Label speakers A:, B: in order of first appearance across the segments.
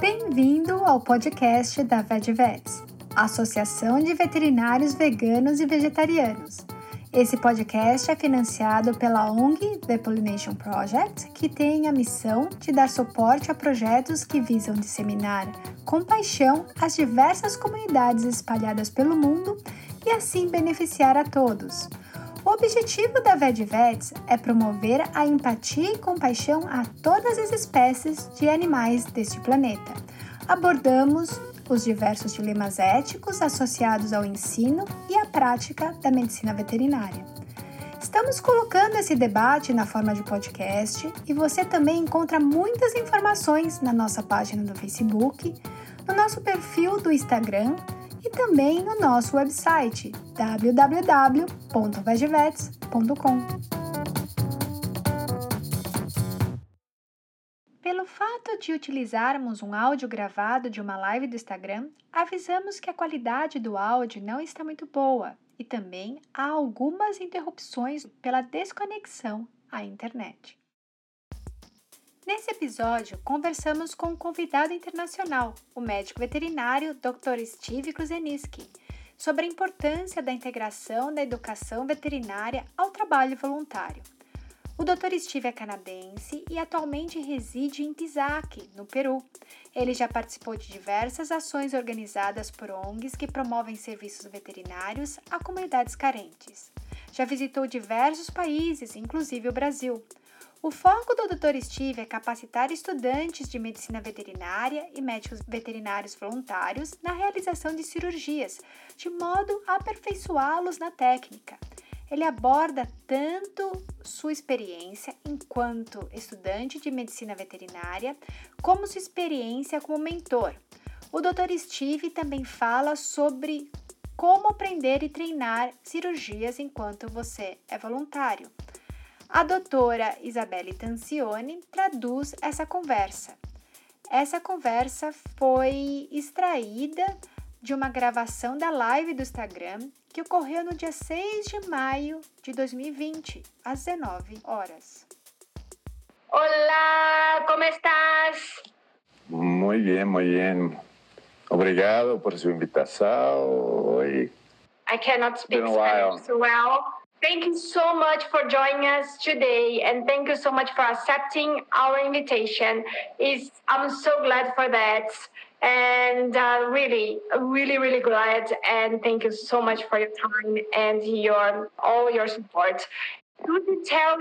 A: Bem-vindo ao podcast da VetVets, Associação de Veterinários Veganos e Vegetarianos. Esse podcast é financiado pela ONG The Pollination Project, que tem a missão de dar suporte a projetos que visam disseminar com paixão as diversas comunidades espalhadas pelo mundo e assim beneficiar a todos. O objetivo da VetVets é promover a empatia e compaixão a todas as espécies de animais deste planeta. Abordamos os diversos dilemas éticos associados ao ensino e à prática da medicina veterinária. Estamos colocando esse debate na forma de podcast e você também encontra muitas informações na nossa página do Facebook, no nosso perfil do Instagram e também no nosso website www.vegevets.com. Pelo fato de utilizarmos um áudio gravado de uma live do Instagram, avisamos que a qualidade do áudio não está muito boa e também há algumas interrupções pela desconexão à internet. Nesse episódio, conversamos com um convidado internacional, o médico veterinário Dr. Steve Kruseniski, sobre a importância da integração da educação veterinária ao trabalho voluntário. O Dr. Steve é canadense e atualmente reside em Pisac, no Peru. Ele já participou de diversas ações organizadas por ONGs que promovem serviços veterinários a comunidades carentes. Já visitou diversos países, inclusive o Brasil. O foco do Dr. Steve é capacitar estudantes de medicina veterinária e médicos veterinários voluntários na realização de cirurgias, de modo a aperfeiçoá-los na técnica. Ele aborda tanto sua experiência enquanto estudante de medicina veterinária, como sua experiência como mentor. O Dr. Steve também fala sobre como aprender e treinar cirurgias enquanto você é voluntário. A doutora Isabelle Tancione traduz essa conversa. Essa conversa foi extraída de uma gravação da live do Instagram que ocorreu no dia 6 de maio de 2020, às 19 horas.
B: Olá, como estás?
C: Muy bien, muy bien. Obrigado por su invitação.
B: I cannot speak Spanish so well. Thank you so much for joining us today, and thank you so much for accepting our invitation. Is I'm so glad for that, and uh, really, really, really glad. And thank you so much for your time and your all your support. Could you tell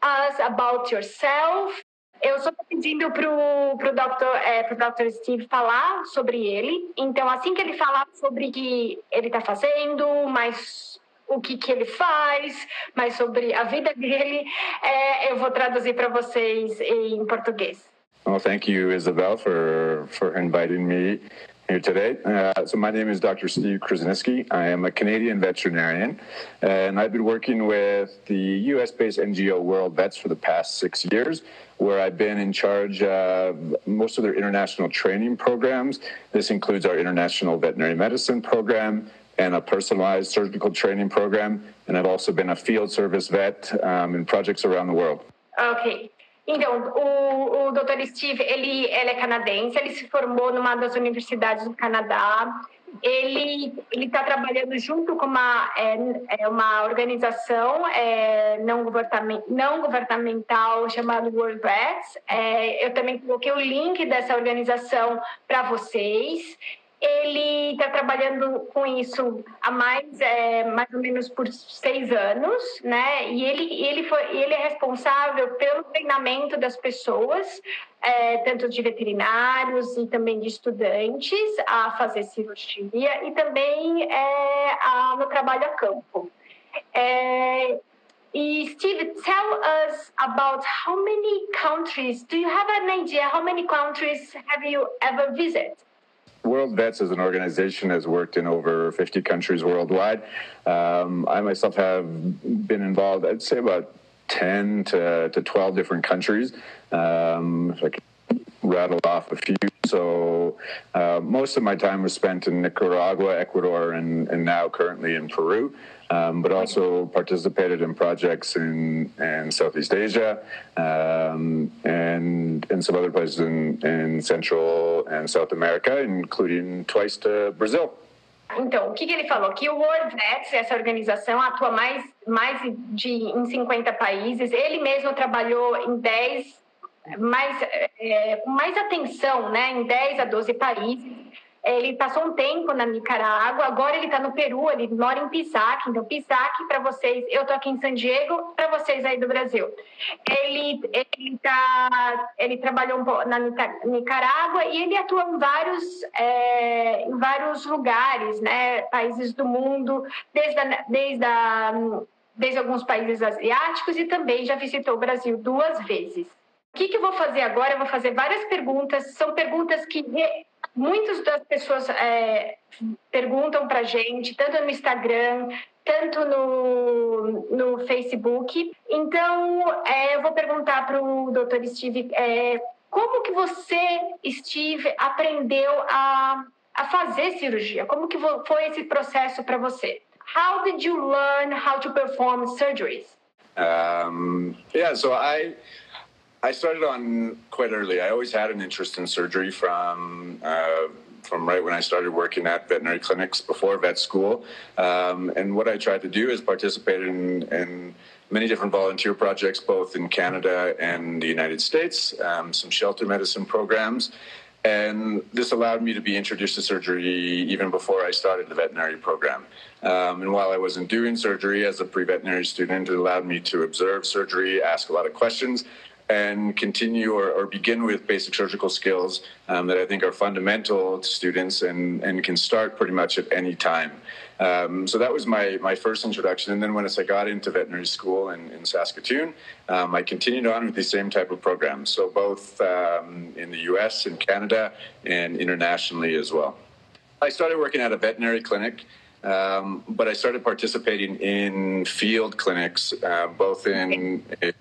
B: us about yourself? Eu só estou pedindo pro, pro, Dr., é, pro Dr. Steve falar sobre ele. Então, assim que ele falar sobre o que ele está fazendo, mais o que, que ele faz, mais sobre a vida dele, é, eu vou traduzir para vocês em português.
C: Well, thank you, Isabel, for, for inviting me here today. Uh, so my name is Dr. Steve Krasinski. I am a Canadian veterinarian, and I've been working with the U.S.-based NGO World Vets for the past six years, where I've been in charge of most of their international training programs. This includes our International Veterinary Medicine Program, and a personalized surgical training program. And I've also been a field service vet um, in projects around the world.
B: Ok. Então, o, o Dr. Steve, ele, ele é canadense, ele se formou numa das universidades do Canadá. Ele está trabalhando junto com uma, é, é uma organização é, não, governamental, não governamental chamada World Vets. É, eu também coloquei o link dessa organização para vocês ele está trabalhando com isso há mais, é, mais ou menos por seis anos, né? E ele, ele, foi, ele é responsável pelo treinamento das pessoas, é, tanto de veterinários e também de estudantes, a fazer cirurgia e também é, a, no trabalho a campo. É, e Steve, tell us about how many countries, do you have an idea how many countries have you ever visited?
C: World Vets as an organization has worked in over 50 countries worldwide. Um, I myself have been involved, I'd say about 10 to, to 12 different countries. Um, if I could rattle off a few. So uh, most of my time was spent in Nicaragua, Ecuador, and, and now currently in Peru. um, but also participated in projects in, in Southeast Asia um, and in some other places in, in Central and South America, including twice to Brazil.
B: Então, o que, que, ele falou? Que o World Vets, essa organização, atua mais, mais de, em 50 países. Ele mesmo trabalhou em 10, mais, é, com mais atenção, né, em 10 a 12 países. Ele passou um tempo na Nicarágua, agora ele está no Peru, ele mora em Pisac. Então, Pisac, para vocês, eu estou aqui em San Diego, para vocês aí do Brasil. Ele, ele, tá, ele trabalhou na Nicarágua e ele atua em vários, é, em vários lugares, né, países do mundo, desde a, desde a desde alguns países asiáticos e também já visitou o Brasil duas vezes. O que, que eu vou fazer agora? Eu vou fazer várias perguntas. São perguntas que muitas das pessoas é, perguntam para gente, tanto no Instagram, tanto no, no Facebook. Então, é, eu vou perguntar para o Dr. Steve é, como que você, Steve, aprendeu a, a fazer cirurgia? Como que foi esse processo para você? How did you learn how to perform surgeries?
C: Um, yeah, so I I started on quite early. I always had an interest in surgery from uh, from right when I started working at veterinary clinics before vet school. Um, and what I tried to do is participate in, in, many different volunteer projects, both in Canada and the United States, um, some shelter medicine programs. And this allowed me to be introduced to surgery even before I started the veterinary program. Um, and while I wasn't doing surgery as a pre veterinary student, it allowed me to observe surgery, ask a lot of questions, and continue or, or, begin with basic surgical skills um, that I think are fundamental to students and, and can start pretty much at any time. Um, so that was my, my first introduction. And then once I got into veterinary school in, in Saskatoon, um, I continued on with the same type of programs. So both um, in the US and Canada and internationally as well. I started working at a veterinary clinic. Um, but I started participating in field clinics, uh, both in in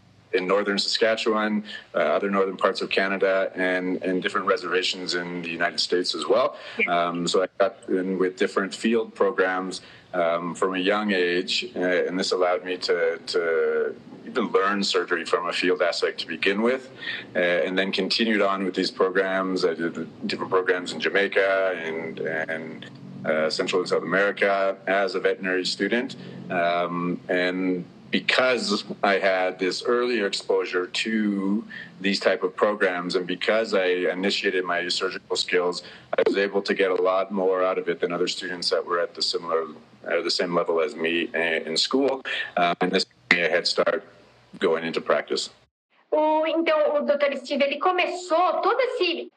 C: northern Saskatchewan, uh, other northern parts of Canada, and, and different reservations in the United States as well. Um, so I got in with different field programs um, from a young age, uh, and this allowed me to, to even learn surgery from a field aspect to begin with, uh, and then continued on with these programs. I did different programs in Jamaica and and uh, Central and South America as a veterinary student, um, and because I had this earlier exposure to these type of programs and because I initiated my surgical skills, I was able to get a lot more out of it than other students that were at the similar, at the same level as me in school. Um, and this gave me a head start going into practice.
B: O, então, o Dr. Steve, ele começou todo esse,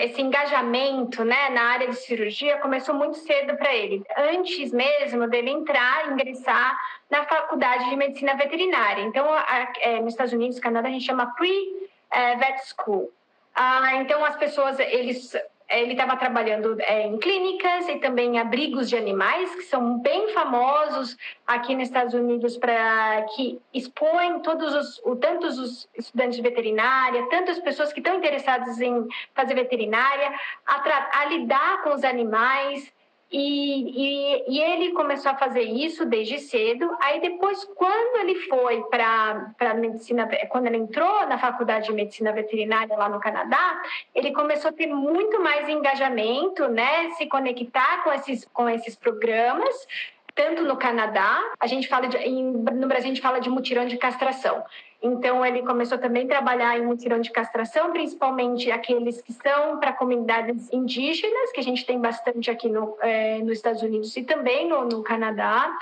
B: esse engajamento né, na área de cirurgia, começou muito cedo para ele. Antes mesmo dele entrar, ingressar na faculdade de medicina veterinária. Então, a, é, nos Estados Unidos, Canadá, a gente chama Pre-Vet School. Ah, então, as pessoas, eles ele estava trabalhando é, em clínicas e também em abrigos de animais, que são bem famosos aqui nos Estados Unidos, para que expõem todos os, tantos os estudantes de veterinária, tantas pessoas que estão interessadas em fazer veterinária, a, a lidar com os animais, e, e, e, ele começou a fazer isso desde cedo. Aí depois, quando ele foi para a medicina, quando ele entrou na faculdade de medicina veterinária lá no Canadá, ele começou a ter muito mais engajamento, né, se conectar com esses com esses programas tanto no Canadá, a gente fala de, em, no Brasil a gente fala de mutirão de castração. Então, ele começou também a trabalhar em mutirão de castração, principalmente aqueles que são para comunidades indígenas, que a gente tem bastante aqui no, é, nos Estados Unidos e também no, no Canadá.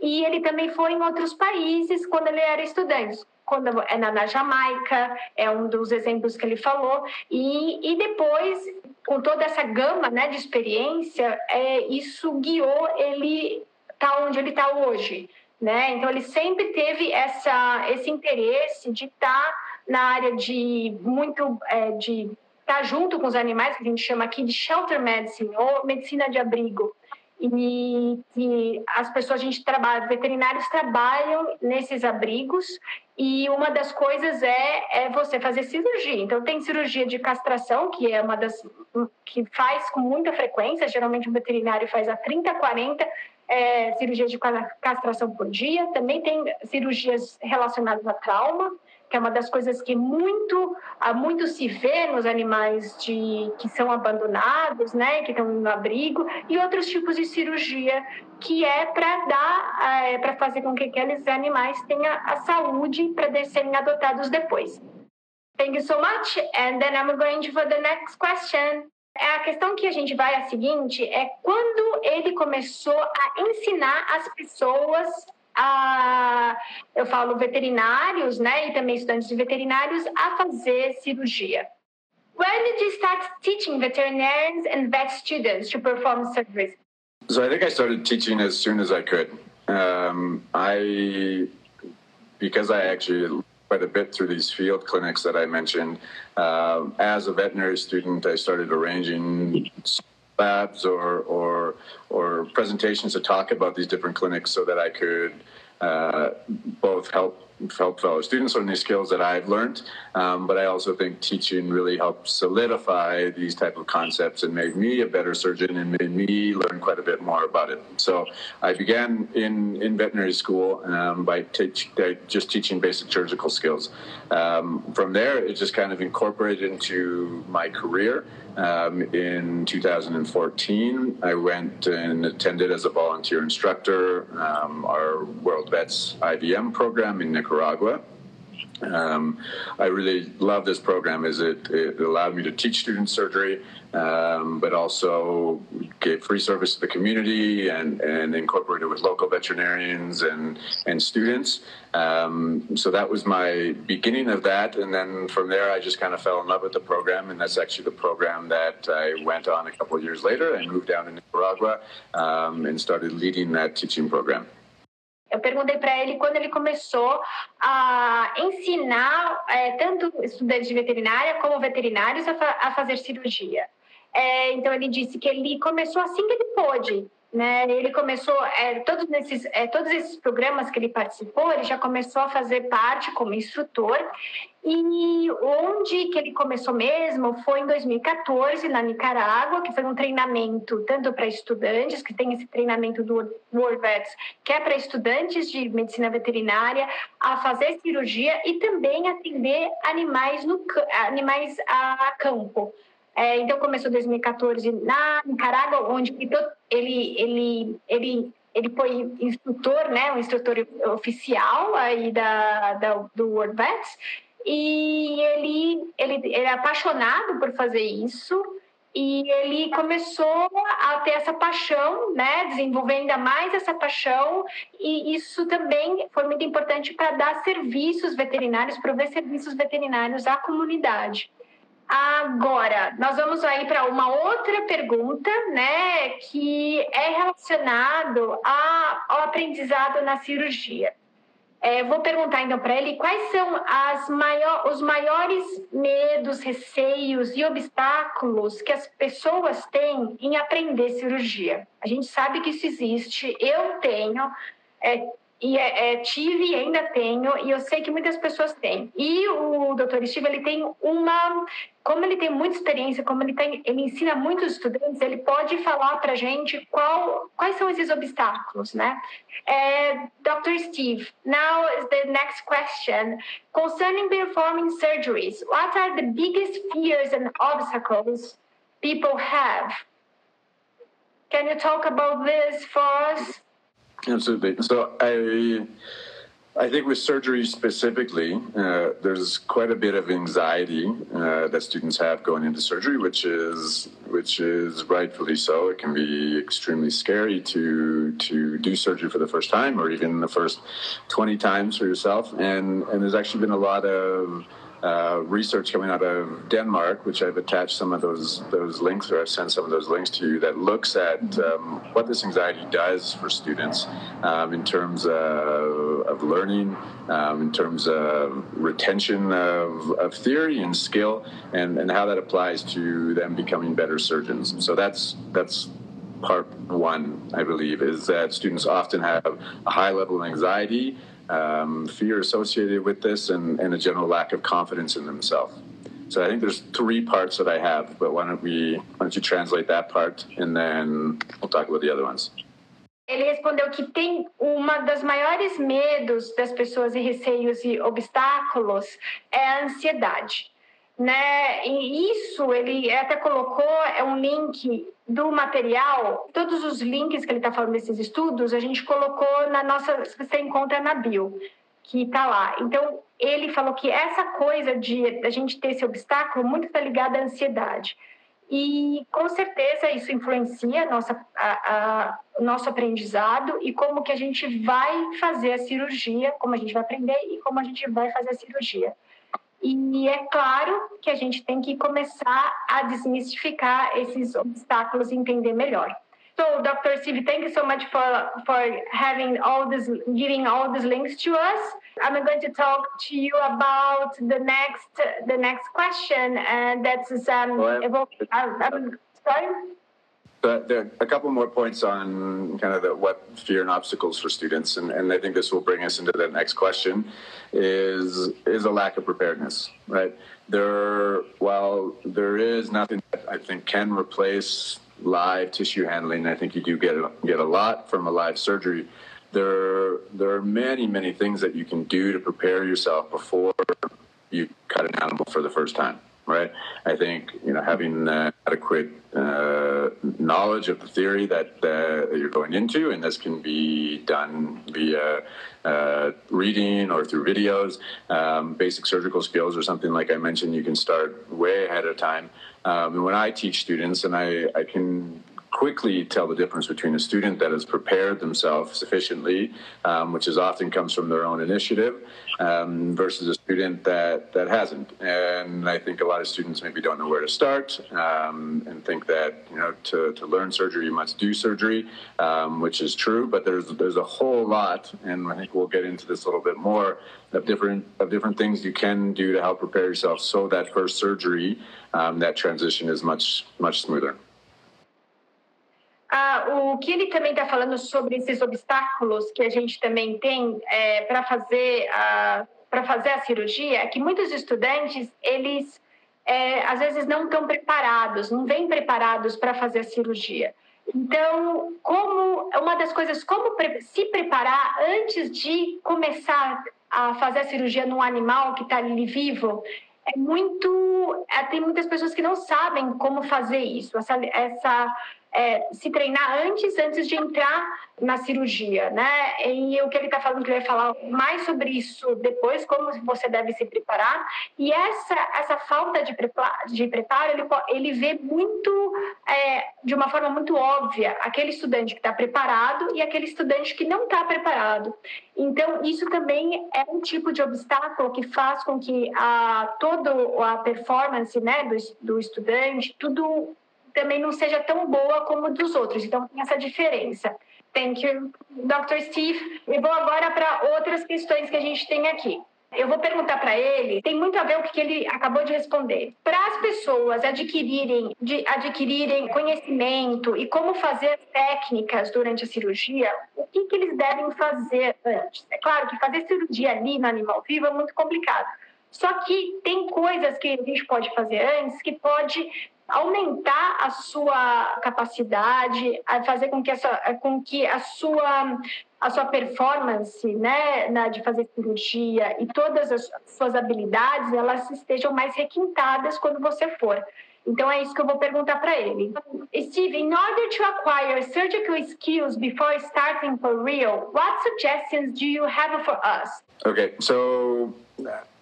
B: E ele também foi em outros países quando ele era estudante, quando é na, Jamaica, é um dos exemplos que ele falou, e, e depois, com toda essa gama né, de experiência, é, isso guiou ele tá onde ele está hoje, né? Então ele sempre teve essa esse interesse de estar tá na área de muito é, de estar tá junto com os animais que a gente chama aqui de shelter medicine ou medicina de abrigo e, as pessoas a gente trabalha veterinários trabalham nesses abrigos e uma das coisas é, é você fazer cirurgia. Então, tem cirurgia de castração, que é uma das que faz com muita frequência, geralmente o veterinário faz a 30, 40 é, cirurgia de castração por dia, também tem cirurgias relacionadas a trauma, que é uma das coisas que muito, muito se vê nos animais de, que são abandonados, né, que estão no abrigo, e outros tipos de cirurgia que é para dar, é, para fazer com que aqueles animais tenham a saúde para serem adotados depois. Thank you so much, and then I'm going for the next question. A questão que a gente vai é a seguinte, é quando ele começou a ensinar as pessoas a, eu falo veterinários, né, e também estudantes de veterinários a fazer cirurgia. When did you start teaching veterinarians and vet students to perform surgeries?
C: So I think I started teaching as soon as I could. Um, I because I actually quite a bit through these field clinics that I mentioned. Uh, as a veterinary student, I started arranging labs or, or, or presentations to talk about these different clinics so that I could uh, both help help fellow students learn these skills that I've learned, um, but I also think teaching really helped solidify these type of concepts and made me a better surgeon and made me learn quite a bit more about it. So I began in, in veterinary school um, by, teach, just teaching basic surgical skills. Um, from there, it just kind of incorporated into my career. Um, in 2014, I went and attended as a volunteer instructor um, our World Vets IVM program in Nicaragua. Um, I really love this program as it, it allowed me to teach students surgery, um, but also gave free service to the community and, and incorporated with local veterinarians and, and students. Um, so that was my beginning of that. And then from there, I just kind of fell in love with the program. And that's actually the program that I went on a couple of years later. I moved down to Nicaragua um, and started leading that teaching program.
B: Eu perguntei para ele quando ele começou a ensinar é, tanto estudantes de veterinária como veterinários a, fa a fazer cirurgia. É, então ele disse que ele começou assim que ele pôde, né? Ele começou é, todos esses é, todos esses programas que ele participou, ele já começou a fazer parte como instrutor e onde que ele começou mesmo foi em 2014 na Nicarágua, que foi um treinamento tanto para estudantes que tem esse treinamento do World Vets, que é para estudantes de medicina veterinária a fazer cirurgia e também atender animais no animais a campo. É, então começou em 2014 na Nicarágua, onde ele ele ele ele foi instrutor, né, um instrutor oficial aí da, da do World Vets, e ele, ele, ele é apaixonado por fazer isso e ele começou a ter essa paixão, né, desenvolver ainda mais essa paixão e isso também foi muito importante para dar serviços veterinários, prover serviços veterinários à comunidade. Agora, nós vamos aí para uma outra pergunta, né, que é relacionado a, ao aprendizado na cirurgia. É, vou perguntar então para ele quais são maior, os maiores medos, receios e obstáculos que as pessoas têm em aprender cirurgia. A gente sabe que isso existe, eu tenho, é, e é, é, tive e ainda tenho, e eu sei que muitas pessoas têm. E o Dr. Steve, ele tem uma, como ele tem muita experiência, como ele tem, ele ensina muitos estudantes, ele pode falar para gente qual, quais são esses obstáculos, né? É, Dr. Steve, now is the next question concerning performing surgeries. What are the biggest fears and obstacles people have? Can you talk about this for us?
C: Absolutely. So I, I think with surgery specifically, uh, there's quite a bit of anxiety uh, that students have going into surgery, which is which is rightfully so. It can be extremely scary to to do surgery for the first time, or even the first 20 times for yourself. And and there's actually been a lot of uh, research coming out of Denmark, which I've attached some of those those links, or I've sent some of those links to you, that looks at um, what this anxiety does for students um, in terms of, of learning, um, in terms of retention of, of theory and skill, and, and how that applies to them becoming better surgeons. So that's that's part one, I believe, is that students often have a high level of anxiety um, fear associated with this, and, and a general lack of confidence in themselves. So I think there's three parts that I have, but why don't we why don't you translate that part and then we'll talk about the other ones.
B: Ele respondeu que tem uma das maiores medos das pessoas e receios e obstáculos é a ansiedade, né? E isso ele até colocou é um link do material, todos os links que ele está falando desses estudos, a gente colocou na nossa, você encontra na bio, que está lá. Então ele falou que essa coisa de a gente ter esse obstáculo muito está ligada à ansiedade. E com certeza isso influencia nossa, a, a, o nosso aprendizado e como que a gente vai fazer a cirurgia, como a gente vai aprender e como a gente vai fazer a cirurgia. E é claro que a gente tem que começar a desmistificar esses obstáculos e entender melhor. So, Dr. Steve, thank you so much for, for having all this, giving all these links to us. I'm going to talk to you about the next, the next question, and that's um, well, sorry.
C: But there are a couple more points on kind of the, what fear and obstacles for students, and, and I think this will bring us into the next question: is is a lack of preparedness, right? There, while there is nothing that I think can replace live tissue handling. I think you do get get a lot from a live surgery. There, there are many, many things that you can do to prepare yourself before you cut an animal for the first time. Right. I think you know having uh, adequate uh, knowledge of the theory that, uh, you're going into, and this can be done via uh, reading or through videos. Um, basic surgical skills or something like I mentioned, you can start way ahead of time. Um, when I teach students, and I, I can quickly tell the difference between a student that has prepared themselves sufficiently, um, which is often comes from their own initiative, um, versus a student that, that hasn't. And I think a lot of students maybe don't know where to start um, and think that you know to, to learn surgery you must do surgery, um, which is true. But there's there's a whole lot, and I think we'll get into this a little bit more of different of different things you can do to help prepare yourself so that first surgery um, that transition is much much smoother.
B: Ah, o que ele também está falando sobre esses obstáculos que a gente também tem é, para fazer a para fazer a cirurgia é que muitos estudantes eles é, às vezes não estão preparados, não vêm preparados para fazer a cirurgia. Então, como uma das coisas, como se preparar antes de começar a fazer a cirurgia num animal que está ali vivo, é muito. É, tem muitas pessoas que não sabem como fazer isso, essa, essa é, se treinar antes, antes de entrar na cirurgia, né? E o que ele está falando, que ele vai falar mais sobre isso depois, como você deve se preparar. E essa, essa falta de preparo, de preparo ele, ele vê muito, é, de uma forma muito óbvia, aquele estudante que está preparado e aquele estudante que não está preparado. Então, isso também é um tipo de obstáculo que faz com que a, toda a performance né, do, do estudante, tudo também não seja tão boa como dos outros. Então, tem essa diferença. Thank you, Dr. Steve. E vou agora para outras questões que a gente tem aqui. Eu vou perguntar para ele, tem muito a ver o que ele acabou de responder. Para as pessoas adquirirem, de, adquirirem conhecimento e como fazer técnicas durante a cirurgia, o que, que eles devem fazer antes? É claro que fazer cirurgia ali no animal vivo é muito complicado. Só que tem coisas que a gente pode fazer antes que pode aumentar a sua capacidade, a fazer com que, essa, com que a, sua, a sua performance né, na, de fazer cirurgia e todas as suas habilidades elas estejam mais requintadas quando você for. Então é isso que eu vou perguntar para ele. Steve, in order to acquire surgical skills before starting for real, what suggestions do you have for us?
C: Okay, so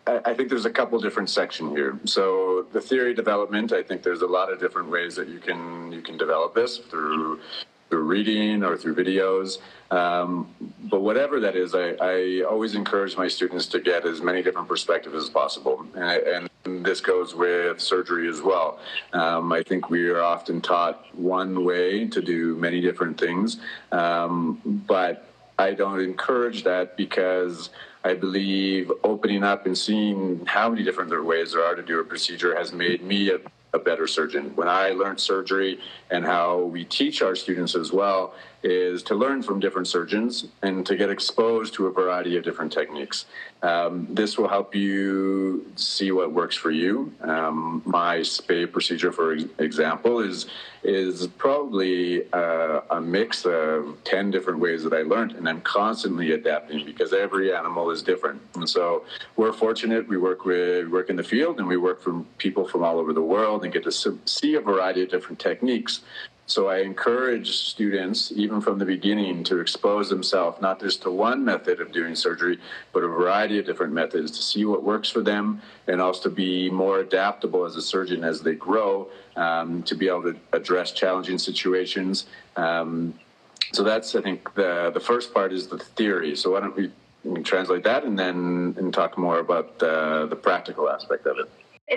C: I think there's a couple different sections here. So the theory development, I think there's a lot of different ways that you can you can develop this through through reading or through videos. Um, but whatever that is, I, I, always encourage my students to get as many different perspectives as possible. And, and this goes with surgery as well. Um, I think we are often taught one way to do many different things, um, but I don't encourage that because I believe opening up and seeing how many different ways there are to do a procedure has made me a, a better surgeon. When I learned surgery and how we teach our students as well, is to learn from different surgeons and to get exposed to a variety of different techniques. Um, this will help you see what works for you. Um, my SPAY procedure, for example, is is probably uh, a mix of 10 different ways that I learned, and I'm constantly adapting because every animal is different. And so we're fortunate. We work with work in the field, and we work from people from all over the world, and get to see a variety of different techniques. So I encourage students, even from the beginning, to expose themselves not just to one method of doing surgery, but a variety of different methods to see what works for them and also be more adaptable as a surgeon as they grow, um, to be able to address challenging situations. Um, so that's, I think, the, the first part is the theory. So why don't we translate that and then and talk more about the, the practical aspect of it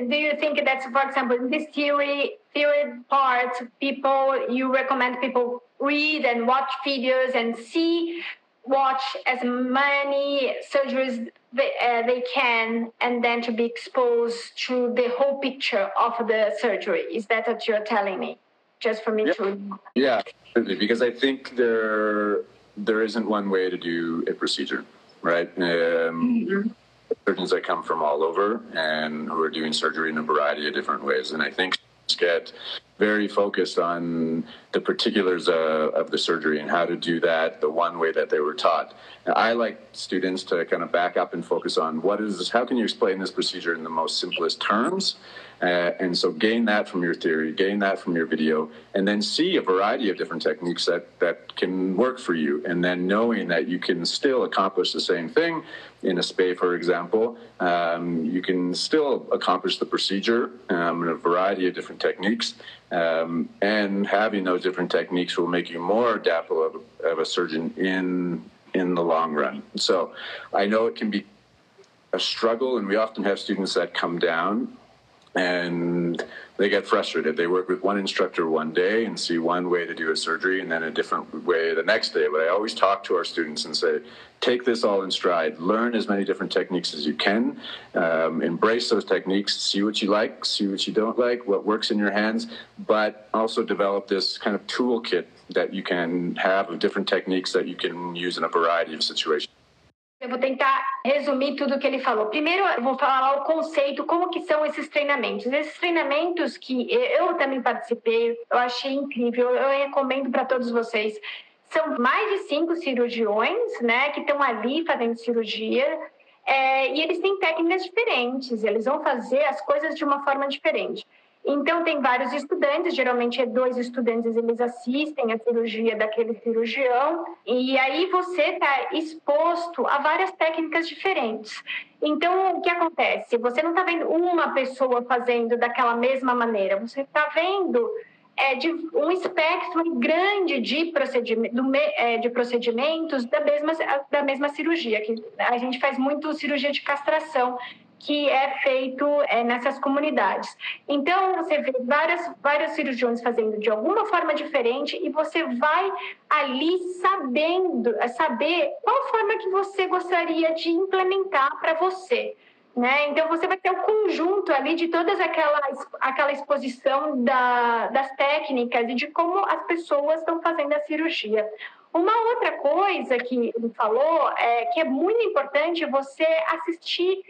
B: do you think that, for example, in this theory theory part, people you recommend people read and watch videos and see, watch as many surgeries they, uh, they can, and then to be exposed to the whole picture of the surgery. Is that what you're telling me? Just for me
C: yeah.
B: to.
C: Yeah, because I think there there isn't one way to do a procedure, right? Um, mm-hmm surgeons that come from all over and who are doing surgery in a variety of different ways. And I think get very focused on the particulars uh, of the surgery and how to do that the one way that they were taught. I like students to kind of back up and focus on what is this, how can you explain this procedure in the most simplest terms uh, and so gain that from your theory, gain that from your video, and then see a variety of different techniques that, that can work for you. And then knowing that you can still accomplish the same thing in a SPAY, for example, um, you can still accomplish the procedure um, in a variety of different techniques. Um, and having those different techniques will make you more adaptable of, of a surgeon in in the long run. So I know it can be a struggle, and we often have students that come down and they get frustrated. They work with one instructor one day and see one way to do a surgery and then a different way the next day. But I always talk to our students and say, take this all in stride, learn as many different techniques as you can, um, embrace those techniques, see what you like, see what you don't like, what works in your hands, but also develop this kind of toolkit that you can have of different techniques that you can use in a variety of situations.
B: Eu vou tentar resumir tudo o que ele falou. Primeiro, eu vou falar o conceito, como que são esses treinamentos. Esses treinamentos que eu também participei, eu achei incrível, eu recomendo para todos vocês. São mais de cinco cirurgiões, né, que estão ali fazendo cirurgia, é, e eles têm técnicas diferentes, eles vão fazer as coisas de uma forma diferente. Então, tem vários estudantes, geralmente é dois estudantes, eles assistem a cirurgia daquele cirurgião, e aí você está exposto a várias técnicas diferentes. Então, o que acontece? Você não está vendo uma pessoa fazendo daquela mesma maneira, você está vendo é, de um espectro grande de, procedimento, é, de procedimentos da mesma, da mesma cirurgia, que a gente faz muito cirurgia de castração, que é feito é, nessas comunidades. Então, você vê várias, vários cirurgiões fazendo de alguma forma diferente e você vai ali sabendo, é, saber qual forma que você gostaria de implementar para você. Né? Então, você vai ter o um conjunto ali de todas aquela, aquela exposição da, das técnicas e de como as pessoas estão fazendo a cirurgia. Uma outra coisa que ele falou é que é muito importante você assistir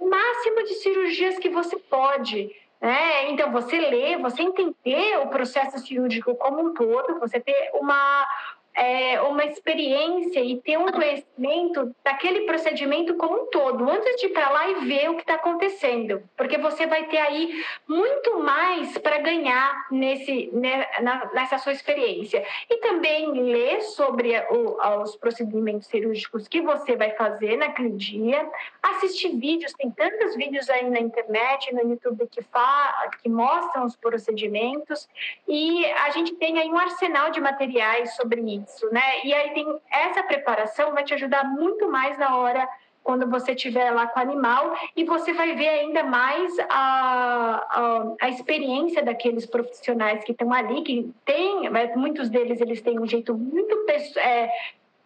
B: o máximo de cirurgias que você pode. Né? Então, você lê, você entender o processo cirúrgico como um todo, você ter uma, é, uma experiência e ter um conhecimento daquele procedimento como um todo, antes de ir para lá e ver o que está acontecendo, porque você vai ter aí muito mais para ganhar nesse, né, nessa sua experiência. E também ler sobre o, os procedimentos cirúrgicos que você vai fazer naquele dia, assistir vídeos, tem tantos vídeos aí na internet, no YouTube que, fa, que mostram os procedimentos, e a gente tem aí um arsenal de materiais sobre isso isso, né? E aí tem essa preparação vai te ajudar muito mais na hora quando você estiver lá com o animal e você vai ver ainda mais a, a, a experiência daqueles profissionais que estão ali, que tem, muitos deles eles têm um jeito muito é,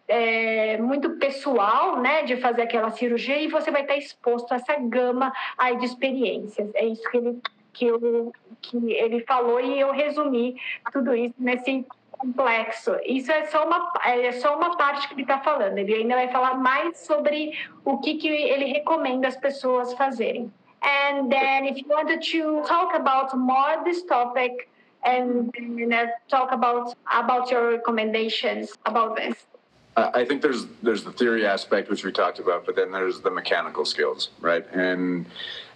B: é, muito pessoal, né, de fazer aquela cirurgia e você vai estar exposto a essa gama aí de experiências. É isso que ele que, eu, que ele falou e eu resumi tudo isso nesse complexo. Isso é só uma, é só uma parte que ele está falando. Ele ainda vai falar mais sobre o que, que ele recomenda as pessoas fazerem. And then, if you wanted to talk about more this topic and you know, talk about about your recommendations about this.
C: I think there's there's the theory aspect which we talked about, but then there's the mechanical skills, right? And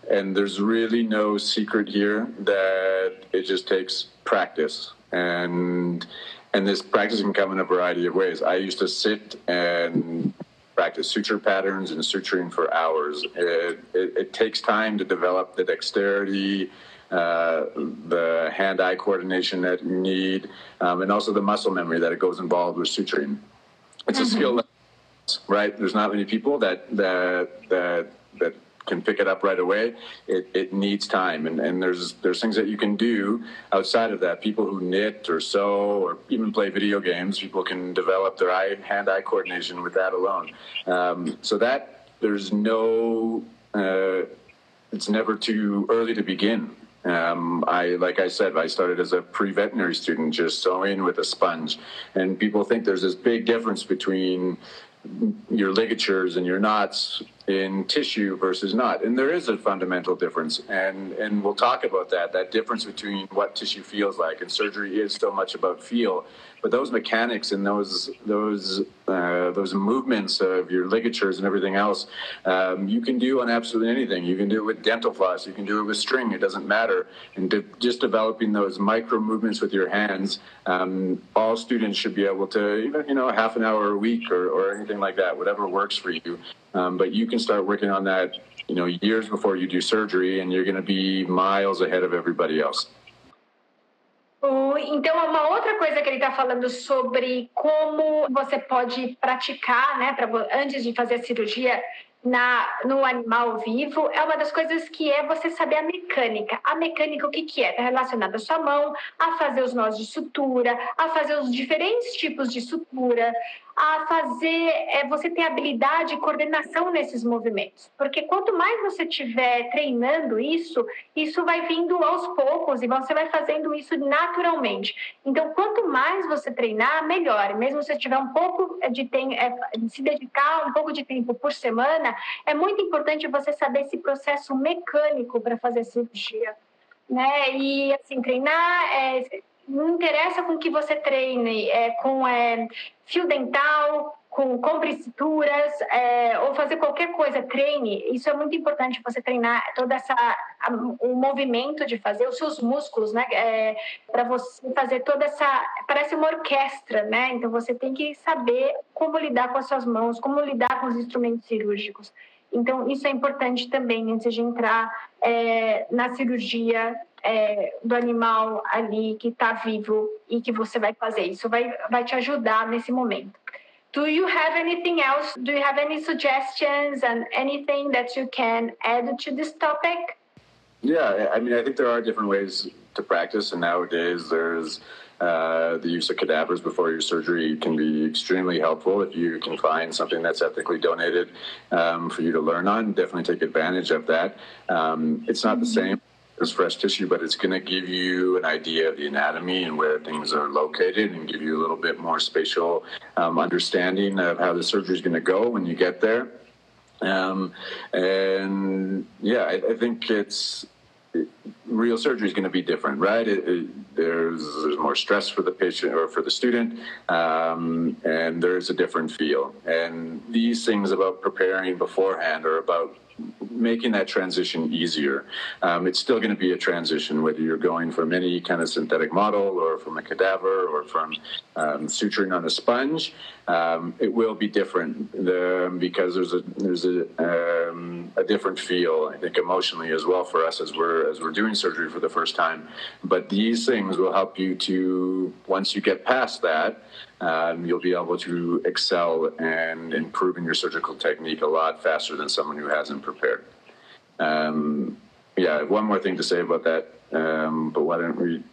C: and there's really no secret here that it just takes practice and and this practice can come in a variety of ways. I used to sit and practice suture patterns and suturing for hours. It, it, it takes time to develop the dexterity, uh, the hand-eye coordination that you need, um, and also the muscle memory that it goes involved with suturing. It's mm-hmm. a skill, right? There's not many people that that that that can pick it up right away. It, it needs time, and, and there's there's things that you can do outside of that. People who knit or sew or even play video games, people can develop their eye hand-eye coordination with that alone. Um, so that there's no, uh, it's never too early to begin. Um, I, like I said, I started as a pre-veterinary student, just sewing with a sponge, and people think there's this big difference between your ligatures and your knots in tissue versus not. And there is a fundamental difference. And, and we'll talk about that, that difference between what tissue feels like. And surgery is so much about feel. But those mechanics and those those uh, those movements of your ligatures and everything else, um, you can do on absolutely anything. You can do it with dental floss. You can do it with string. It doesn't matter. And de- just developing those micro movements with your hands, um, all students should be able to, even you know, half an hour a week or, or anything like that, whatever works for you. Um, but you can start working on that, you know, years before you do surgery, and you're going to be miles ahead of everybody else.
B: Então, uma outra coisa que ele está falando sobre como você pode praticar, né, pra, antes de fazer a cirurgia, na, no animal vivo é uma das coisas que é você saber a mecânica. A mecânica, o que, que é? Está relacionada à sua mão, a fazer os nós de sutura, a fazer os diferentes tipos de sutura, a fazer é, você ter habilidade e coordenação nesses movimentos. Porque quanto mais você estiver treinando isso, isso vai vindo aos poucos e você vai fazendo isso naturalmente. Então, quanto mais você treinar, melhor. Mesmo se você tiver um pouco de tempo, é, se dedicar um pouco de tempo por semana, é muito importante você saber esse processo mecânico para fazer cirurgia. Né? E assim, treinar é, não interessa com que você treine, é, com é, fio dental, com compressituras, é, ou fazer qualquer coisa, treine. Isso é muito importante, você treinar toda essa a, o movimento de fazer os seus músculos, né? É, para você fazer toda essa parece uma orquestra, né? Então você tem que saber como lidar com as suas mãos, como lidar com os instrumentos cirúrgicos. Então isso é importante também antes de entrar é, na cirurgia é, do animal ali que está vivo e que você vai fazer. Isso vai, vai te ajudar nesse momento. Do you have anything else? Do you have any suggestions and anything that you can add to this topic?
C: Yeah, I mean, I think there are different ways to practice, and nowadays there's uh, the use of cadavers before your surgery can be extremely helpful if you can find something that's ethically donated um, for you to learn on. Definitely take advantage of that. Um, it's not the mm-hmm. same as fresh tissue, but it's going to give you an idea of the anatomy and where things are located and give you a little bit more spatial um, understanding of how the surgery is going to go when you get there. Um, and yeah, I, I think it's it, real surgery is going to be different, right? It, there's there's more stress for the patient or for the student, um, and there's a different feel. And these things about preparing beforehand are about making that transition easier. Um, it's still going to be a transition, whether you're going from any kind of synthetic model or from a cadaver or from um, suturing on a sponge. Um, it will be different the, because there's a there's a, um, a different feel. I think emotionally as well for us as we're as we're doing surgery for the first time. But these things will help you to once you get past that um, you'll be able to excel and improve in your surgical technique a lot faster than someone who hasn't prepared. Um, yeah, one more thing to say about that, um, but why don't we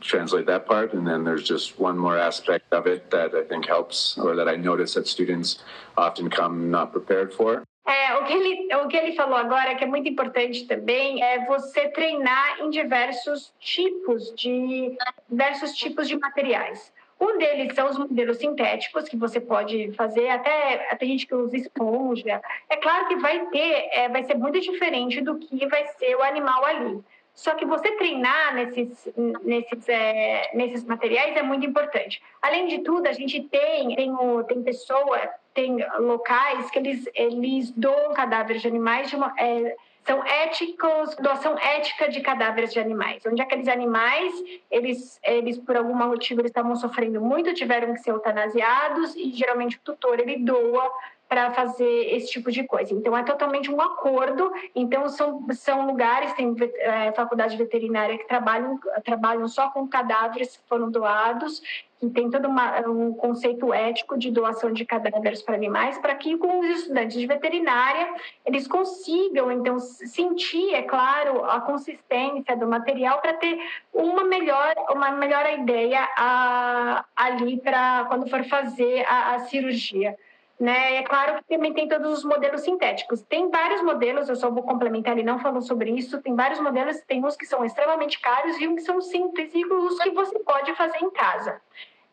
C: translate that part, and then there's just one more aspect of it that I think helps, or that I notice that students often come not prepared for.
B: É, o, que ele, o que ele falou agora, que é muito importante também, é você treinar em diversos tipos de diversos tipos de materiais. Um deles são os modelos sintéticos, que você pode fazer, até tem gente que usa esponja. É claro que vai ter, é, vai ser muito diferente do que vai ser o animal ali. Só que você treinar nesses, nesses, é, nesses materiais é muito importante. Além de tudo, a gente tem, tem, o, tem pessoa, tem locais que eles, eles doam cadáveres de animais de uma, é, são éticos, doação ética de cadáveres de animais, onde aqueles animais, eles, eles por algum motivo eles estavam sofrendo muito, tiveram que ser eutanasiados e geralmente o tutor ele doa para fazer esse tipo de coisa. Então, é totalmente um acordo. Então, são, são lugares, tem é, faculdade veterinária que trabalham, trabalham só com cadáveres que foram doados, que tem todo uma, um conceito ético de doação de cadáveres para animais, para que com os estudantes de veterinária eles consigam, então, sentir, é claro, a consistência do material para ter uma melhor, uma melhor ideia a, ali para quando for fazer a, a cirurgia. Né? É claro que também tem todos os modelos sintéticos. Tem vários modelos, eu só vou complementar, ele não falou sobre isso. Tem vários modelos, tem uns que são extremamente caros e uns que são simples e os que você pode fazer em casa.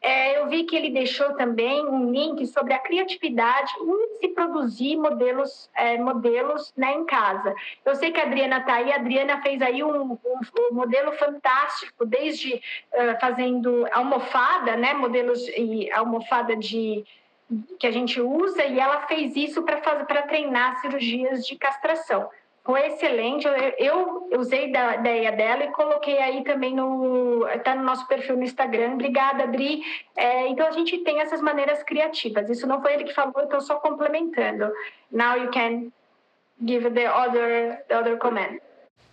B: É, eu vi que ele deixou também um link sobre a criatividade em se produzir modelos, é, modelos né, em casa. Eu sei que a Adriana está aí, a Adriana fez aí um, um, um modelo fantástico, desde uh, fazendo almofada, né, modelos e almofada de que a gente usa e ela fez isso para fazer para treinar cirurgias de castração. Foi excelente. Eu, eu usei da ideia dela e coloquei aí também no está no nosso perfil no Instagram. Obrigada, Adri. É, então a gente tem essas maneiras criativas. Isso não foi ele que falou, estou só complementando. Now you can give the other the other comment.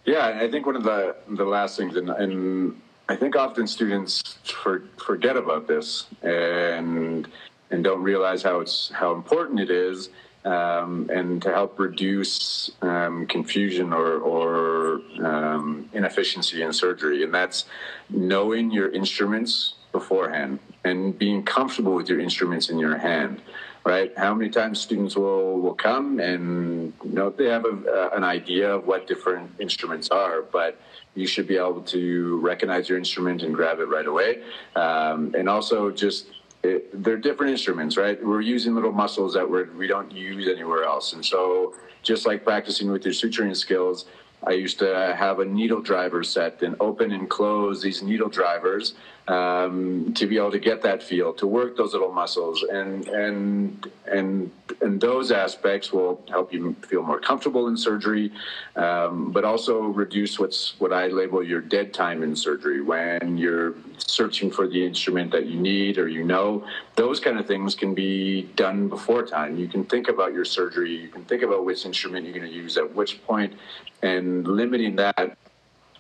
C: Yeah, I think one of the the last things, and, and I think often students for, forget about this, and and don't realize how it's how important it is, um, and to help reduce um, confusion or, or um, inefficiency in surgery, and that's knowing your instruments beforehand and being comfortable with your instruments in your hand. Right? How many times students will, will come and you know they have a, uh, an idea of what different instruments are, but you should be able to recognize your instrument and grab it right away. Um, and also just it, they're different instruments, right? We're using little muscles that we're, we don't use anywhere else. And so, just like practicing with your suturing skills, I used to have a needle driver set and open and close these needle drivers um, to be able to get that feel, to work those little muscles, and and and and those aspects will help you feel more comfortable in surgery, um, but also reduce what's what I label your dead time in surgery when you're searching for the instrument that you need or you know. Those kind of things can be done before time. You can think about your surgery. You can think about which instrument you're going to use at which point, and limiting that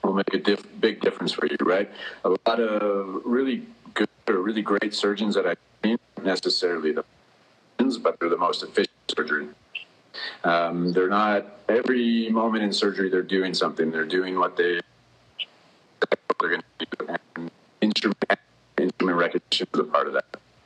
C: will make a diff- big difference for you, right? A lot of really good or really great surgeons that I've seen, necessarily the but they're the most efficient surgery. Um, they're not every moment in surgery they're doing something. They're doing what they they're going to do, and instrument, instrument recognition is a part of that.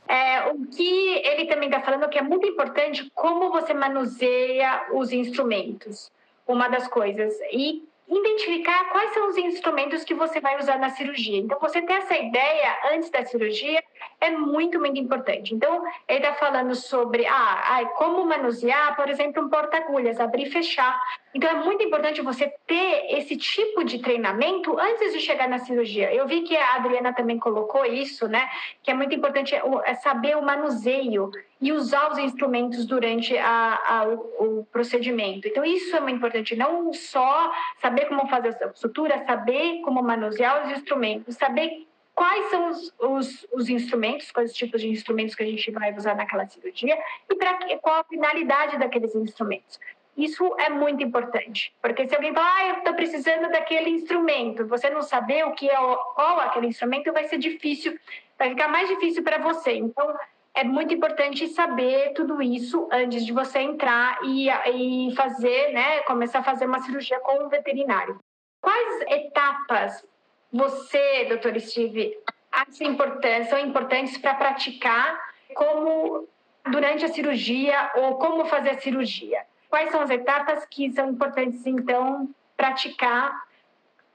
B: É, o que ele também está falando que é muito importante como você manuseia os instrumentos, uma das coisas. E identificar quais são os instrumentos que você vai usar na cirurgia. Então, você ter essa ideia antes da cirurgia é muito, muito importante. Então, ele está falando sobre ah, como manusear, por exemplo, um porta-agulhas, abrir e fechar. Então, é muito importante você ter esse tipo de treinamento antes de chegar na cirurgia. Eu vi que a Adriana também colocou isso, né? Que é muito importante é saber o manuseio e usar os instrumentos durante a, a, o, o, procedimento. Então, isso é muito importante. Não só saber como fazer a sutura, saber como manusear os instrumentos, saber quais são os, os, os, instrumentos, quais tipos de instrumentos que a gente vai usar naquela cirurgia e para qual a finalidade daqueles instrumentos. Isso é muito importante, porque se alguém fala, ah, eu estou precisando daquele instrumento, você não saber o que é qual aquele instrumento, vai ser difícil, vai ficar mais difícil para você. Então, é muito importante saber tudo isso antes de você entrar e, e fazer, né, começar a fazer uma cirurgia com um veterinário. Quais etapas você, doutor Steve, acha importantes, são importantes para praticar como durante a cirurgia ou como fazer a cirurgia? Quais são as etapas que são importantes, então, praticar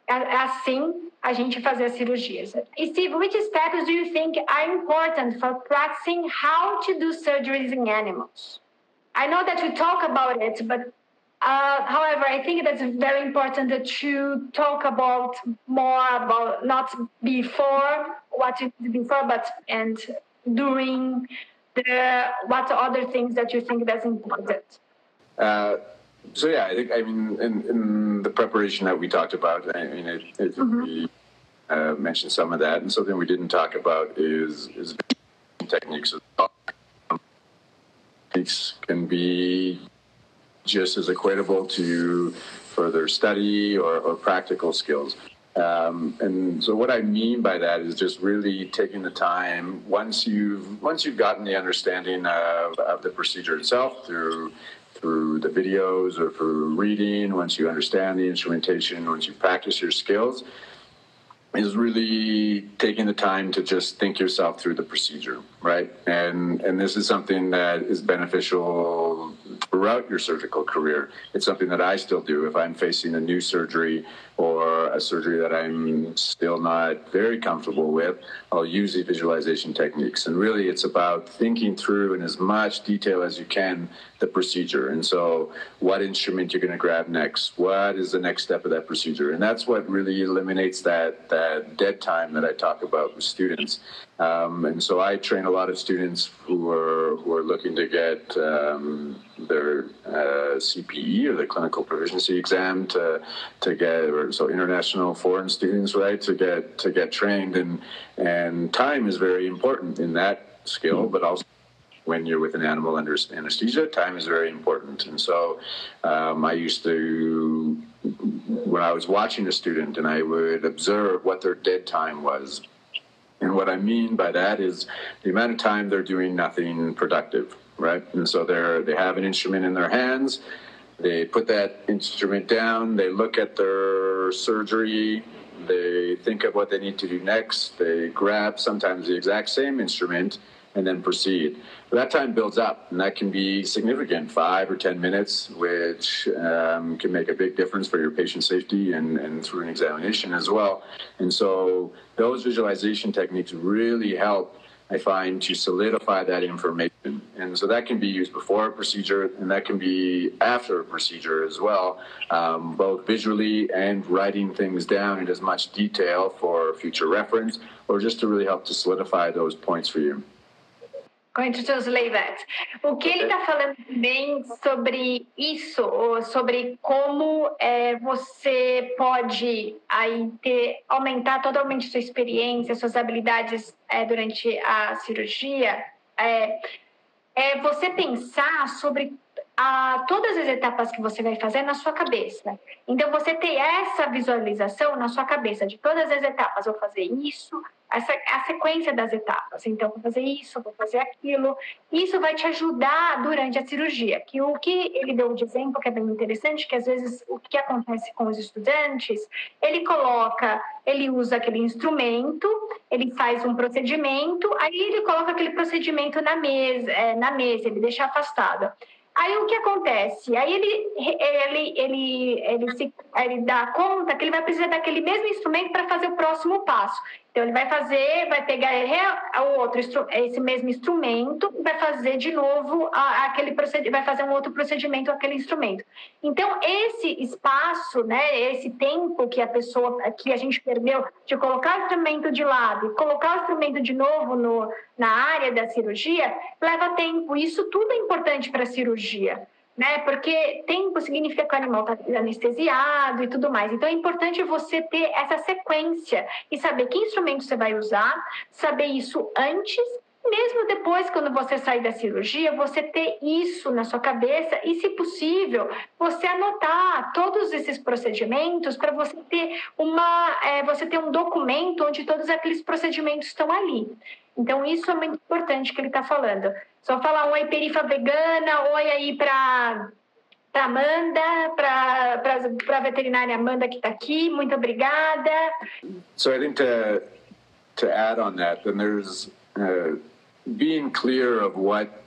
B: assim a gente fazer as cirurgias. Steve, which steps do you think are important for practicing how to do surgeries in animals? I know that we talk about it, but uh, however, I think that's very important to talk about more about not before what you did before, but and during the what other things that you think that's important.
C: Uh, so yeah, I think I mean in, in, the preparation that we talked about, I mean it, it mm-hmm. we uh, mentioned some of that, and something we didn't talk about is is techniques. Techniques can be just as equatable to further study or, or practical skills. Um, and so what I mean by that is just really taking the time once you've once you've gotten the understanding of, of the procedure itself through through the videos or through reading, once you understand the instrumentation, once you practice your skills, is really taking the time to just think yourself through the procedure, right? And and this is something that is beneficial throughout your surgical career. It's something that I still do if I'm facing a new surgery or a surgery that I'm still not very comfortable with. I'll use the visualization techniques. And really, it's about thinking through in as much detail as you can the procedure. And so, what instrument you're going to grab next? What is the next step of that procedure? And that's what really eliminates that that dead time that I talk about with students. Um, and so I train a lot of students who are who are looking to get um, their uh, CPE or the clinical proficiency exam to to get or so international foreign students right to get to get trained and and time is very important in that skill, but also when you're with an animal under anesthesia, time is very important. And so um, I used to, when I was watching a student and I would observe what their dead time was. And what I mean by that is the amount of time they're doing nothing productive, right? And so they're, they have an instrument in their hands, they put that instrument down, they look at their surgery, they think of what they need to do next, they grab sometimes the exact same instrument and then proceed. That time builds up, and that can be significant five or 10 minutes, which um, can make a big difference for your patient safety and, and through an examination as well. And so, those visualization techniques really help I find, to solidify that information. And so that can be used before a procedure and that can be after a procedure as well, um, both visually and writing things down in as much detail for future reference or just to really help to solidify those points for you.
B: Going to translate that. O que ele está falando também sobre isso, sobre como é, você pode aí ter, aumentar totalmente sua experiência, suas habilidades é, durante a cirurgia, é, é você pensar sobre a, todas as etapas que você vai fazer na sua cabeça. Então, você ter essa visualização na sua cabeça de todas as etapas. Vou fazer isso, essa, a sequência das etapas. Então, vou fazer isso, vou fazer aquilo. Isso vai te ajudar durante a cirurgia. Que o que ele deu de exemplo, que é bem interessante, que às vezes o que acontece com os estudantes, ele coloca, ele usa aquele instrumento, ele faz um procedimento, aí ele coloca aquele procedimento na mesa, é, na mesa, ele deixa afastado. Aí o que acontece? Aí ele, ele, ele, ele, se, ele dá conta que ele vai precisar daquele mesmo instrumento para fazer o próximo passo. Então ele vai fazer, vai pegar o outro esse mesmo instrumento, vai fazer de novo aquele procedimento, vai fazer um outro procedimento aquele instrumento. Então esse espaço, né, esse tempo que a pessoa, que a gente perdeu de colocar o instrumento de lado e colocar o instrumento de novo no, na área da cirurgia, leva tempo. Isso tudo é importante para a cirurgia né? Porque tempo significa que o animal está anestesiado e tudo mais. Então é importante você ter essa sequência e saber que instrumento você vai usar, saber isso antes mesmo depois, quando você sair da cirurgia, você ter isso na sua cabeça e, se possível, você anotar todos esses procedimentos para você ter uma, é, você ter um documento onde todos aqueles procedimentos estão ali. Então, isso é muito importante que ele está falando. Só falar oi perifa vegana, oi aí para para Amanda, para a veterinária Amanda que está aqui, muito obrigada.
C: So I think to to add on that, then there's uh, being clear of what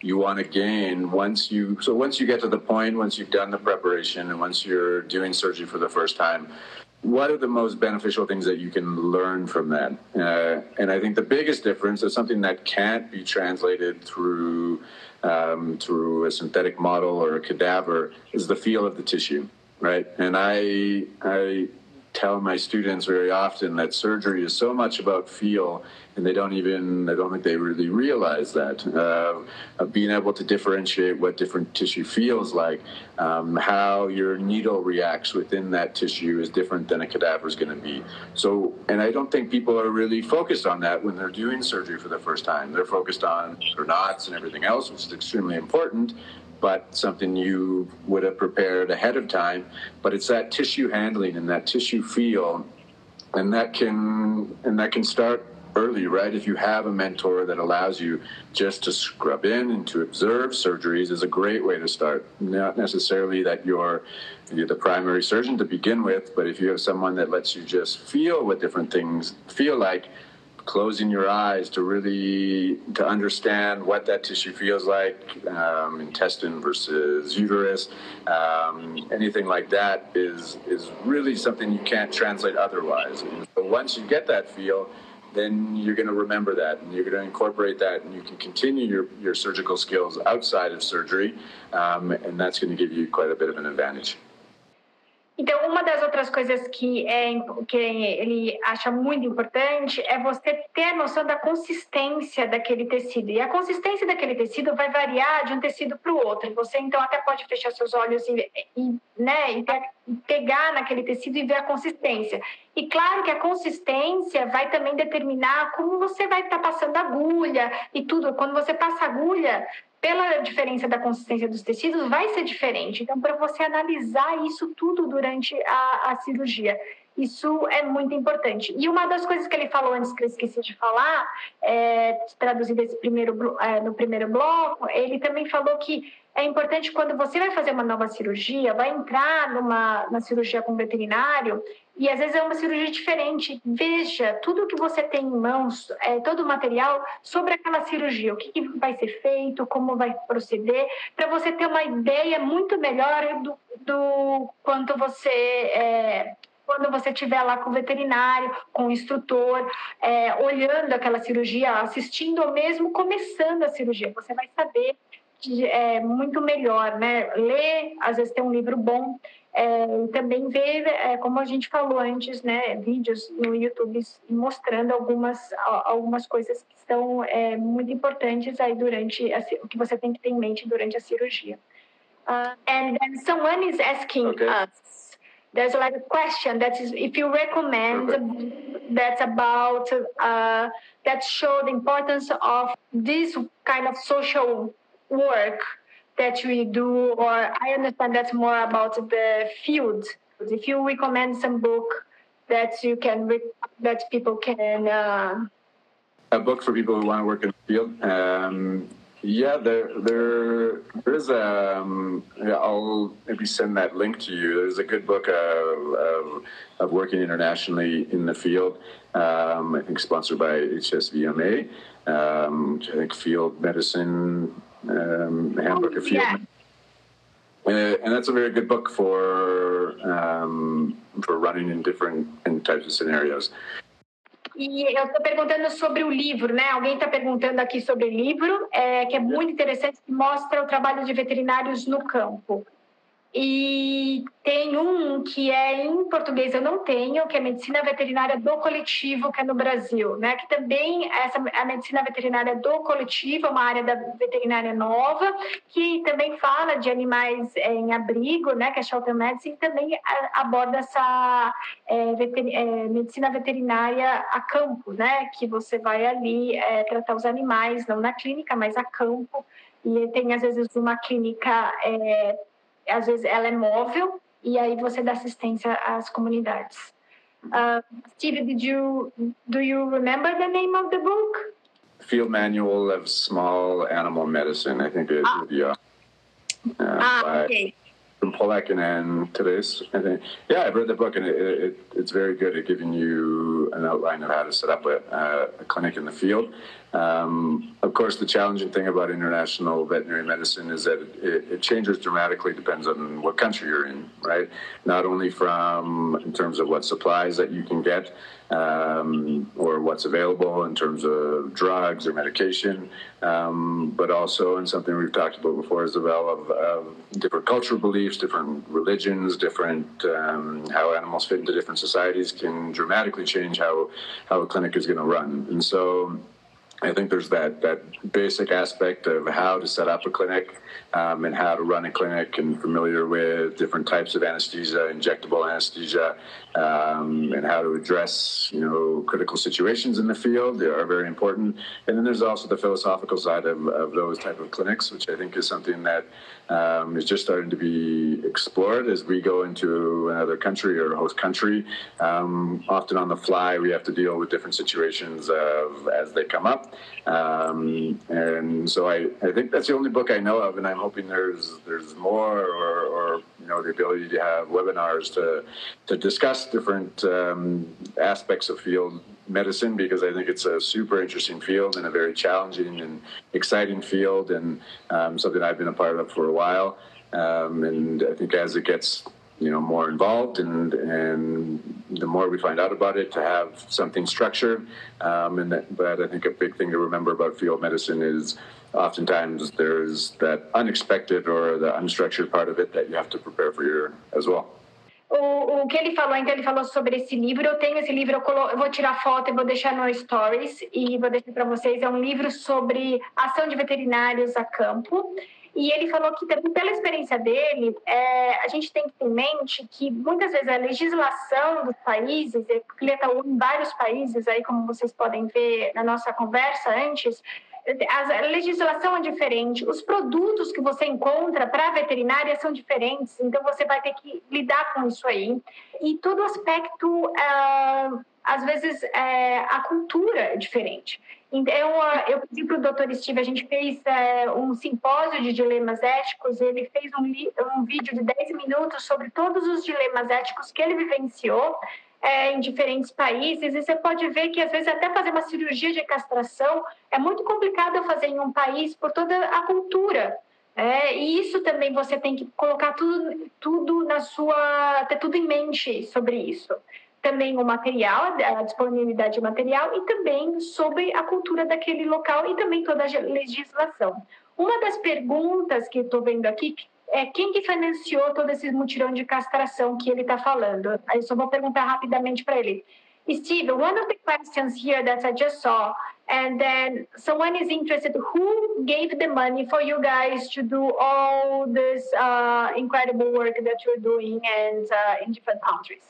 C: you want to gain once you so once you get to the point once you've done the preparation and once you're doing surgery for the first time what are the most beneficial things that you can learn from that? Uh, and I think the biggest difference is something that can't be translated through um, through a synthetic model or a cadaver is the feel of the tissue, right? And I I tell my students very often that surgery is so much about feel and they don't even, I don't think they really realize that. Uh, being able to differentiate what different tissue feels like, um, how your needle reacts within that tissue is different than a cadaver is going to be. So, and I don't think people are really focused on that when they're doing surgery for the first time. They're focused on their knots and everything else, which is extremely important but something you would have prepared ahead of time. But it's that tissue handling and that tissue feel, and that can and that can start early, right? If you have a mentor that allows you just to scrub in and to observe surgeries is a great way to start. Not necessarily that you're you're the primary surgeon to begin with, but if you have someone that lets you just feel what different things feel like, closing your eyes to really to understand what that tissue feels like, um, intestine versus uterus, um, anything like that is is really something you can't translate otherwise. But once you get that feel then you're going to remember that and you're going to incorporate that and you can continue your, your surgical skills outside of surgery um, and that's going to give you quite a bit of an advantage.
B: Então, uma das outras coisas que, é, que ele acha muito importante é você ter a noção da consistência daquele tecido. E a consistência daquele tecido vai variar de um tecido para o outro. Você, então, até pode fechar seus olhos e, e, né, e pegar naquele tecido e ver a consistência. E claro que a consistência vai também determinar como você vai estar tá passando agulha e tudo. Quando você passa agulha, pela diferença da consistência dos tecidos, vai ser diferente. Então, para você analisar isso tudo durante a, a, cirurgia, isso é muito importante. E uma das coisas que ele falou antes que eu esqueci de falar, é, esse primeiro, é, no primeiro bloco, ele também falou que é importante quando você vai fazer uma nova cirurgia, vai entrar numa na cirurgia com veterinário, e às vezes é uma cirurgia diferente. Veja tudo que você tem em mãos, é, todo o material sobre aquela cirurgia, o que, que vai ser feito, como vai proceder, para você ter uma ideia muito melhor do, do quanto você é, quando você estiver lá com o veterinário, com o instrutor, é, olhando aquela cirurgia, assistindo ou mesmo começando a cirurgia, você vai saber é muito melhor, né? Ler, às vezes tem um livro bom, é, e também ver, é, como a gente falou antes, né, vídeos no YouTube mostrando algumas, algumas coisas que são é, muito importantes aí durante a, o que você tem que ter em mente durante a cirurgia. Uh, and then someone is asking okay. us, there's like a question that is, if you recommend okay. that's about, uh, that show the importance of this kind of social work that we do, or I understand that's more about the field. If you recommend some book that you can that people can. Uh...
C: a book for people who want to work in the field. Um, yeah, there, there, there is a. Um, I'll maybe send that link to you. There's a good book of, of, of working internationally in the field. Um, I think sponsored by HSVMA, um, I think Field Medicine um, Handbook of. Yeah. Uh, and that's a very good book for um, for running in different in types of scenarios.
B: E eu estou perguntando sobre o livro, né? Alguém está perguntando aqui sobre o livro, é, que é muito interessante, que mostra o trabalho de veterinários no campo. E tem um que é em português eu não tenho, que é medicina veterinária do coletivo, que é no Brasil, né? Que também essa a medicina veterinária do coletivo é uma área da veterinária nova, que também fala de animais é, em abrigo, né? Que é shelter medicine, e também aborda essa é, veter, é, medicina veterinária a campo, né? Que você vai ali é, tratar os animais, não na clínica, mas a campo. E tem às vezes uma clínica é, às vezes ela é móvel e aí você dá assistência às comunidades. Uh, Steve, did you do you remember the name of the book?
C: Field Manual of Small Animal Medicine, I think it ah. yeah. Uh,
B: ah, okay.
C: From Polak and Therese. I. Yeah, I've read the book and it, it, it's very good at giving you you an outline of how to set up a, a clinic in the field. Um, of course, the challenging thing about international veterinary medicine is that it, it, changes dramatically, depends on what country you're in, right? Not only from in terms of what supplies that you can get, um, or what's available in terms of drugs or medication, um, but also in something we've talked about before, Isabel, of, of different cultural beliefs, different religions, different um, how animals fit into different societies can dramatically change how how a clinic is going to run, and so. I think there's that that basic aspect of how to set up a clinic um, and how to run a clinic and familiar with different types of anesthesia, injectable anesthesia, um, and how to address you know critical situations in the field are very important. And then there's also the philosophical side of, of those type of clinics, which I think is something that um, is just starting to be explored as we go into another country or host country. Um, often on the fly, we have to deal with different situations of, as they come up. Um, and so I, I think that's the only book I know of, and I'm hoping there's there's more or, or you know the ability to have webinars to to discuss different um, aspects of field medicine because I think it's a super interesting field and a very challenging and exciting field and um, something I've been a part of for a while. Um, and I think as it gets you know more involved and and the more we find out about it to have something structured um, and that, but I think a big thing to remember about field medicine is oftentimes there's that unexpected or the unstructured part of it that you have to prepare for your as well.
B: O, o que ele falou, então, ele falou sobre esse livro. Eu tenho esse livro, eu, colo... eu vou tirar foto e vou deixar no Stories e vou deixar para vocês. É um livro sobre ação de veterinários a campo. E ele falou que, pela experiência dele, é, a gente tem que ter em mente que muitas vezes a legislação dos países, ele está em vários países, aí como vocês podem ver na nossa conversa antes, a legislação é diferente, os produtos que você encontra para a veterinária são diferentes, então você vai ter que lidar com isso aí. E todo aspecto, uh, às vezes, uh, a cultura é diferente. Então, eu pedi para o doutor Steve, a gente fez eh, um simpósio de dilemas éticos, ele fez um, um vídeo de 10 minutos sobre todos os dilemas éticos que ele vivenciou, é, em diferentes países, e você pode ver que, às vezes, até fazer uma cirurgia de castração é muito complicado fazer em um país por toda a cultura. É, e isso também você tem que colocar tudo, tudo na sua. ter tudo em mente sobre isso. Também o material, a disponibilidade de material, e também sobre a cultura daquele local e também toda a legislação. Uma das perguntas que estou vendo aqui, é, quem que financiou todo esse mutirão de castração que ele está falando? Aí só vou perguntar rapidamente para ele. Steve, one of the questions here that I just saw, and then someone is interested, who gave the money for you guys to do all this uh, incredible work that you're doing and uh, in different countries?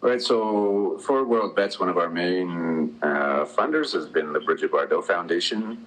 C: Right. So for World Vets, one of our main uh, funders has been the Bridget Bardot Foundation,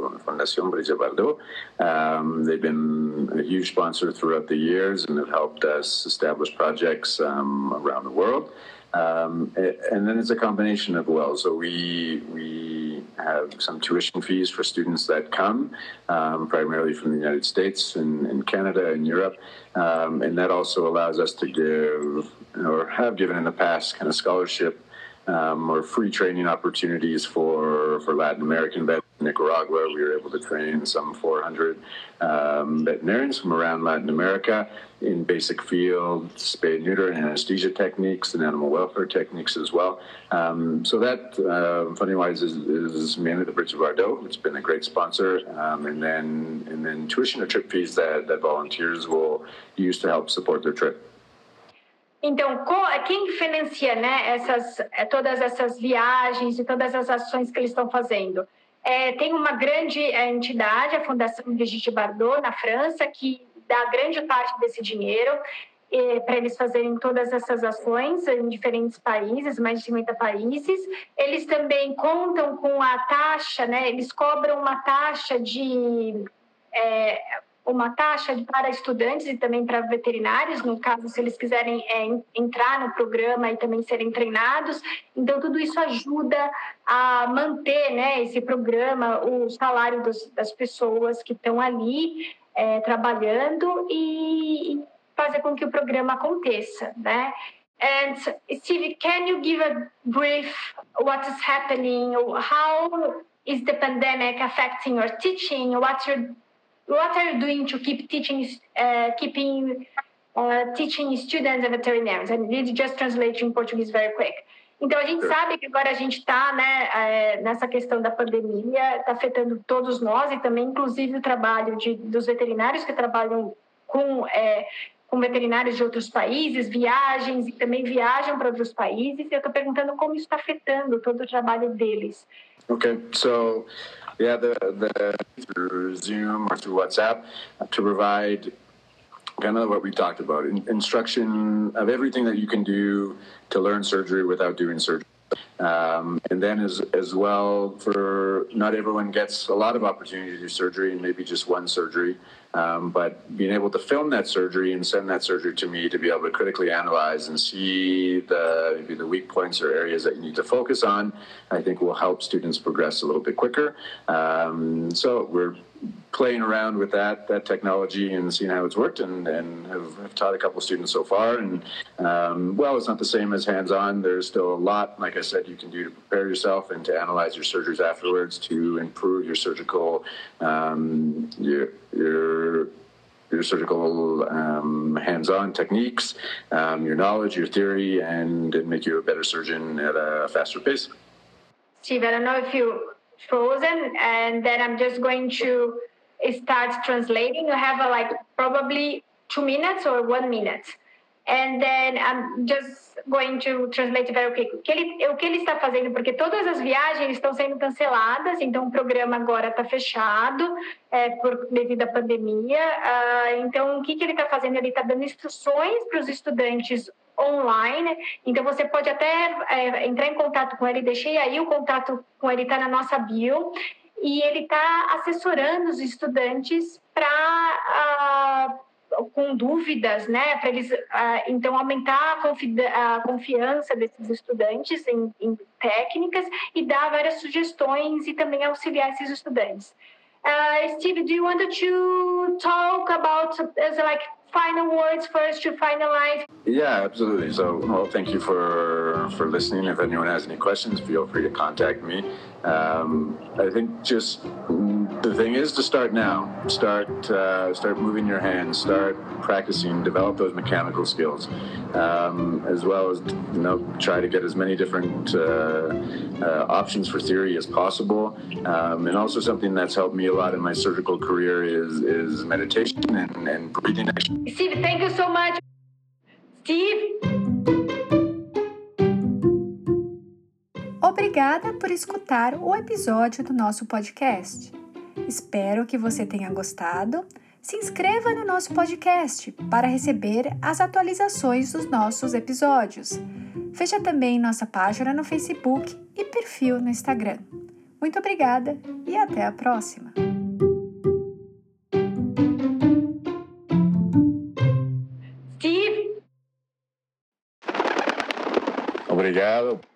C: Fundación Bridget Bardot. Um, they've been a huge sponsor throughout the years and have helped us establish projects um, around the world. Um, and then it's a combination of well. So we we have some tuition fees for students that come, um, primarily from the United States and, and Canada and Europe, um, and that also allows us to give or have given in the past kind of scholarship um, or free training opportunities for, for Latin American vets. Nicaragua, we were able to train some 400 um, veterinarians from around Latin America in basic field, spay neuter and anesthesia techniques and animal welfare techniques as well. Um, so that, uh, funding wise, is, is, mainly the Bridge of Bardot. It's been a great sponsor, um, and then and then tuition or trip fees that, that volunteers will use to help support their trip.
B: Então, quem financia né, essas, todas essas viagens e todas as ações que eles estão fazendo? É, tem uma grande é, entidade, a Fundação Brigitte Bardot, na França, que dá grande parte desse dinheiro é, para eles fazerem todas essas ações em diferentes países, mais de 50 países. Eles também contam com a taxa, né, eles cobram uma taxa de. É, uma taxa para estudantes e também para veterinários, no caso, se eles quiserem é, entrar no programa e também serem treinados. Então, tudo isso ajuda a manter né, esse programa, o salário dos, das pessoas que estão ali é, trabalhando e fazer com que o programa aconteça, né? And Steve, can you give a brief what is happening? How is the pandemic affecting your teaching? What what are you doing to keep teaching, uh, keeping uh, teaching students and veterinarians? And need just translate in Portuguese very quick. Então, a gente sabe que agora a gente está né, é, nessa questão da pandemia, está afetando todos nós e também, inclusive, o trabalho de, dos veterinários que trabalham com, é, com veterinários de outros países, viagens e também viajam para outros países. E eu estou perguntando como isso está afetando todo o trabalho deles.
C: Okay, so yeah, the, the through Zoom or through WhatsApp to provide kind of what we talked about in, instruction of everything that you can do to learn surgery without doing surgery. Um, and then as, as well for not everyone gets a lot of opportunity to do surgery and maybe just one surgery um, but being able to film that surgery and send that surgery to me to be able to critically analyze and see the maybe the weak points or areas that you need to focus on, I think will help students progress a little bit quicker. Um, so we're playing around with that that technology and seeing how it's worked and, and have, have taught a couple students so far and um, well it's not the same as hands-on there's still a lot like i said you can do to prepare yourself and to analyze your surgeries afterwards to improve your surgical um, your, your your surgical um, hands-on techniques, um, your knowledge, your theory, and, make you a better surgeon at a faster pace.
B: Steve, I don't know if you frozen and then I'm just going to start translating. You have a, like probably two minutes or one minute. And then I'm just going to translate very quick. O que, ele, o que ele está fazendo, porque todas as viagens estão sendo canceladas, então o programa agora está fechado é, por devido à pandemia. Uh, então, o que, que ele está fazendo? Ele está dando instruções para os estudantes online. Então você pode até é, entrar em contato com ele. Deixei aí o contato com ele, está na nossa bio. E ele está assessorando os estudantes para uh, com dúvidas, né? Para eles uh, então aumentar a, a, confiança desses estudantes em, em, técnicas e dar várias sugestões e também auxiliar esses estudantes. Uh, Steve, do you want to talk about as like final words first to finalize?
C: Yeah, absolutely. So, well, thank you for for listening. If anyone has any questions, feel free to contact me. Um, I think just the thing is to start now. Start uh, start moving your hands. Start practicing. Develop those mechanical skills, um, as well as you know try to get as many different uh, uh, options for theory as possible. Um, and also something that's helped me a lot in my surgical career is is meditation and, and breathing.
B: Steve, thank you so much. Steve.
A: Obrigada por escutar o episódio do nosso podcast. Espero que você tenha gostado. Se inscreva no nosso podcast para receber as atualizações dos nossos episódios. Veja também nossa página no Facebook e perfil no Instagram. Muito obrigada e até a próxima!
B: Steve!
C: Obrigado.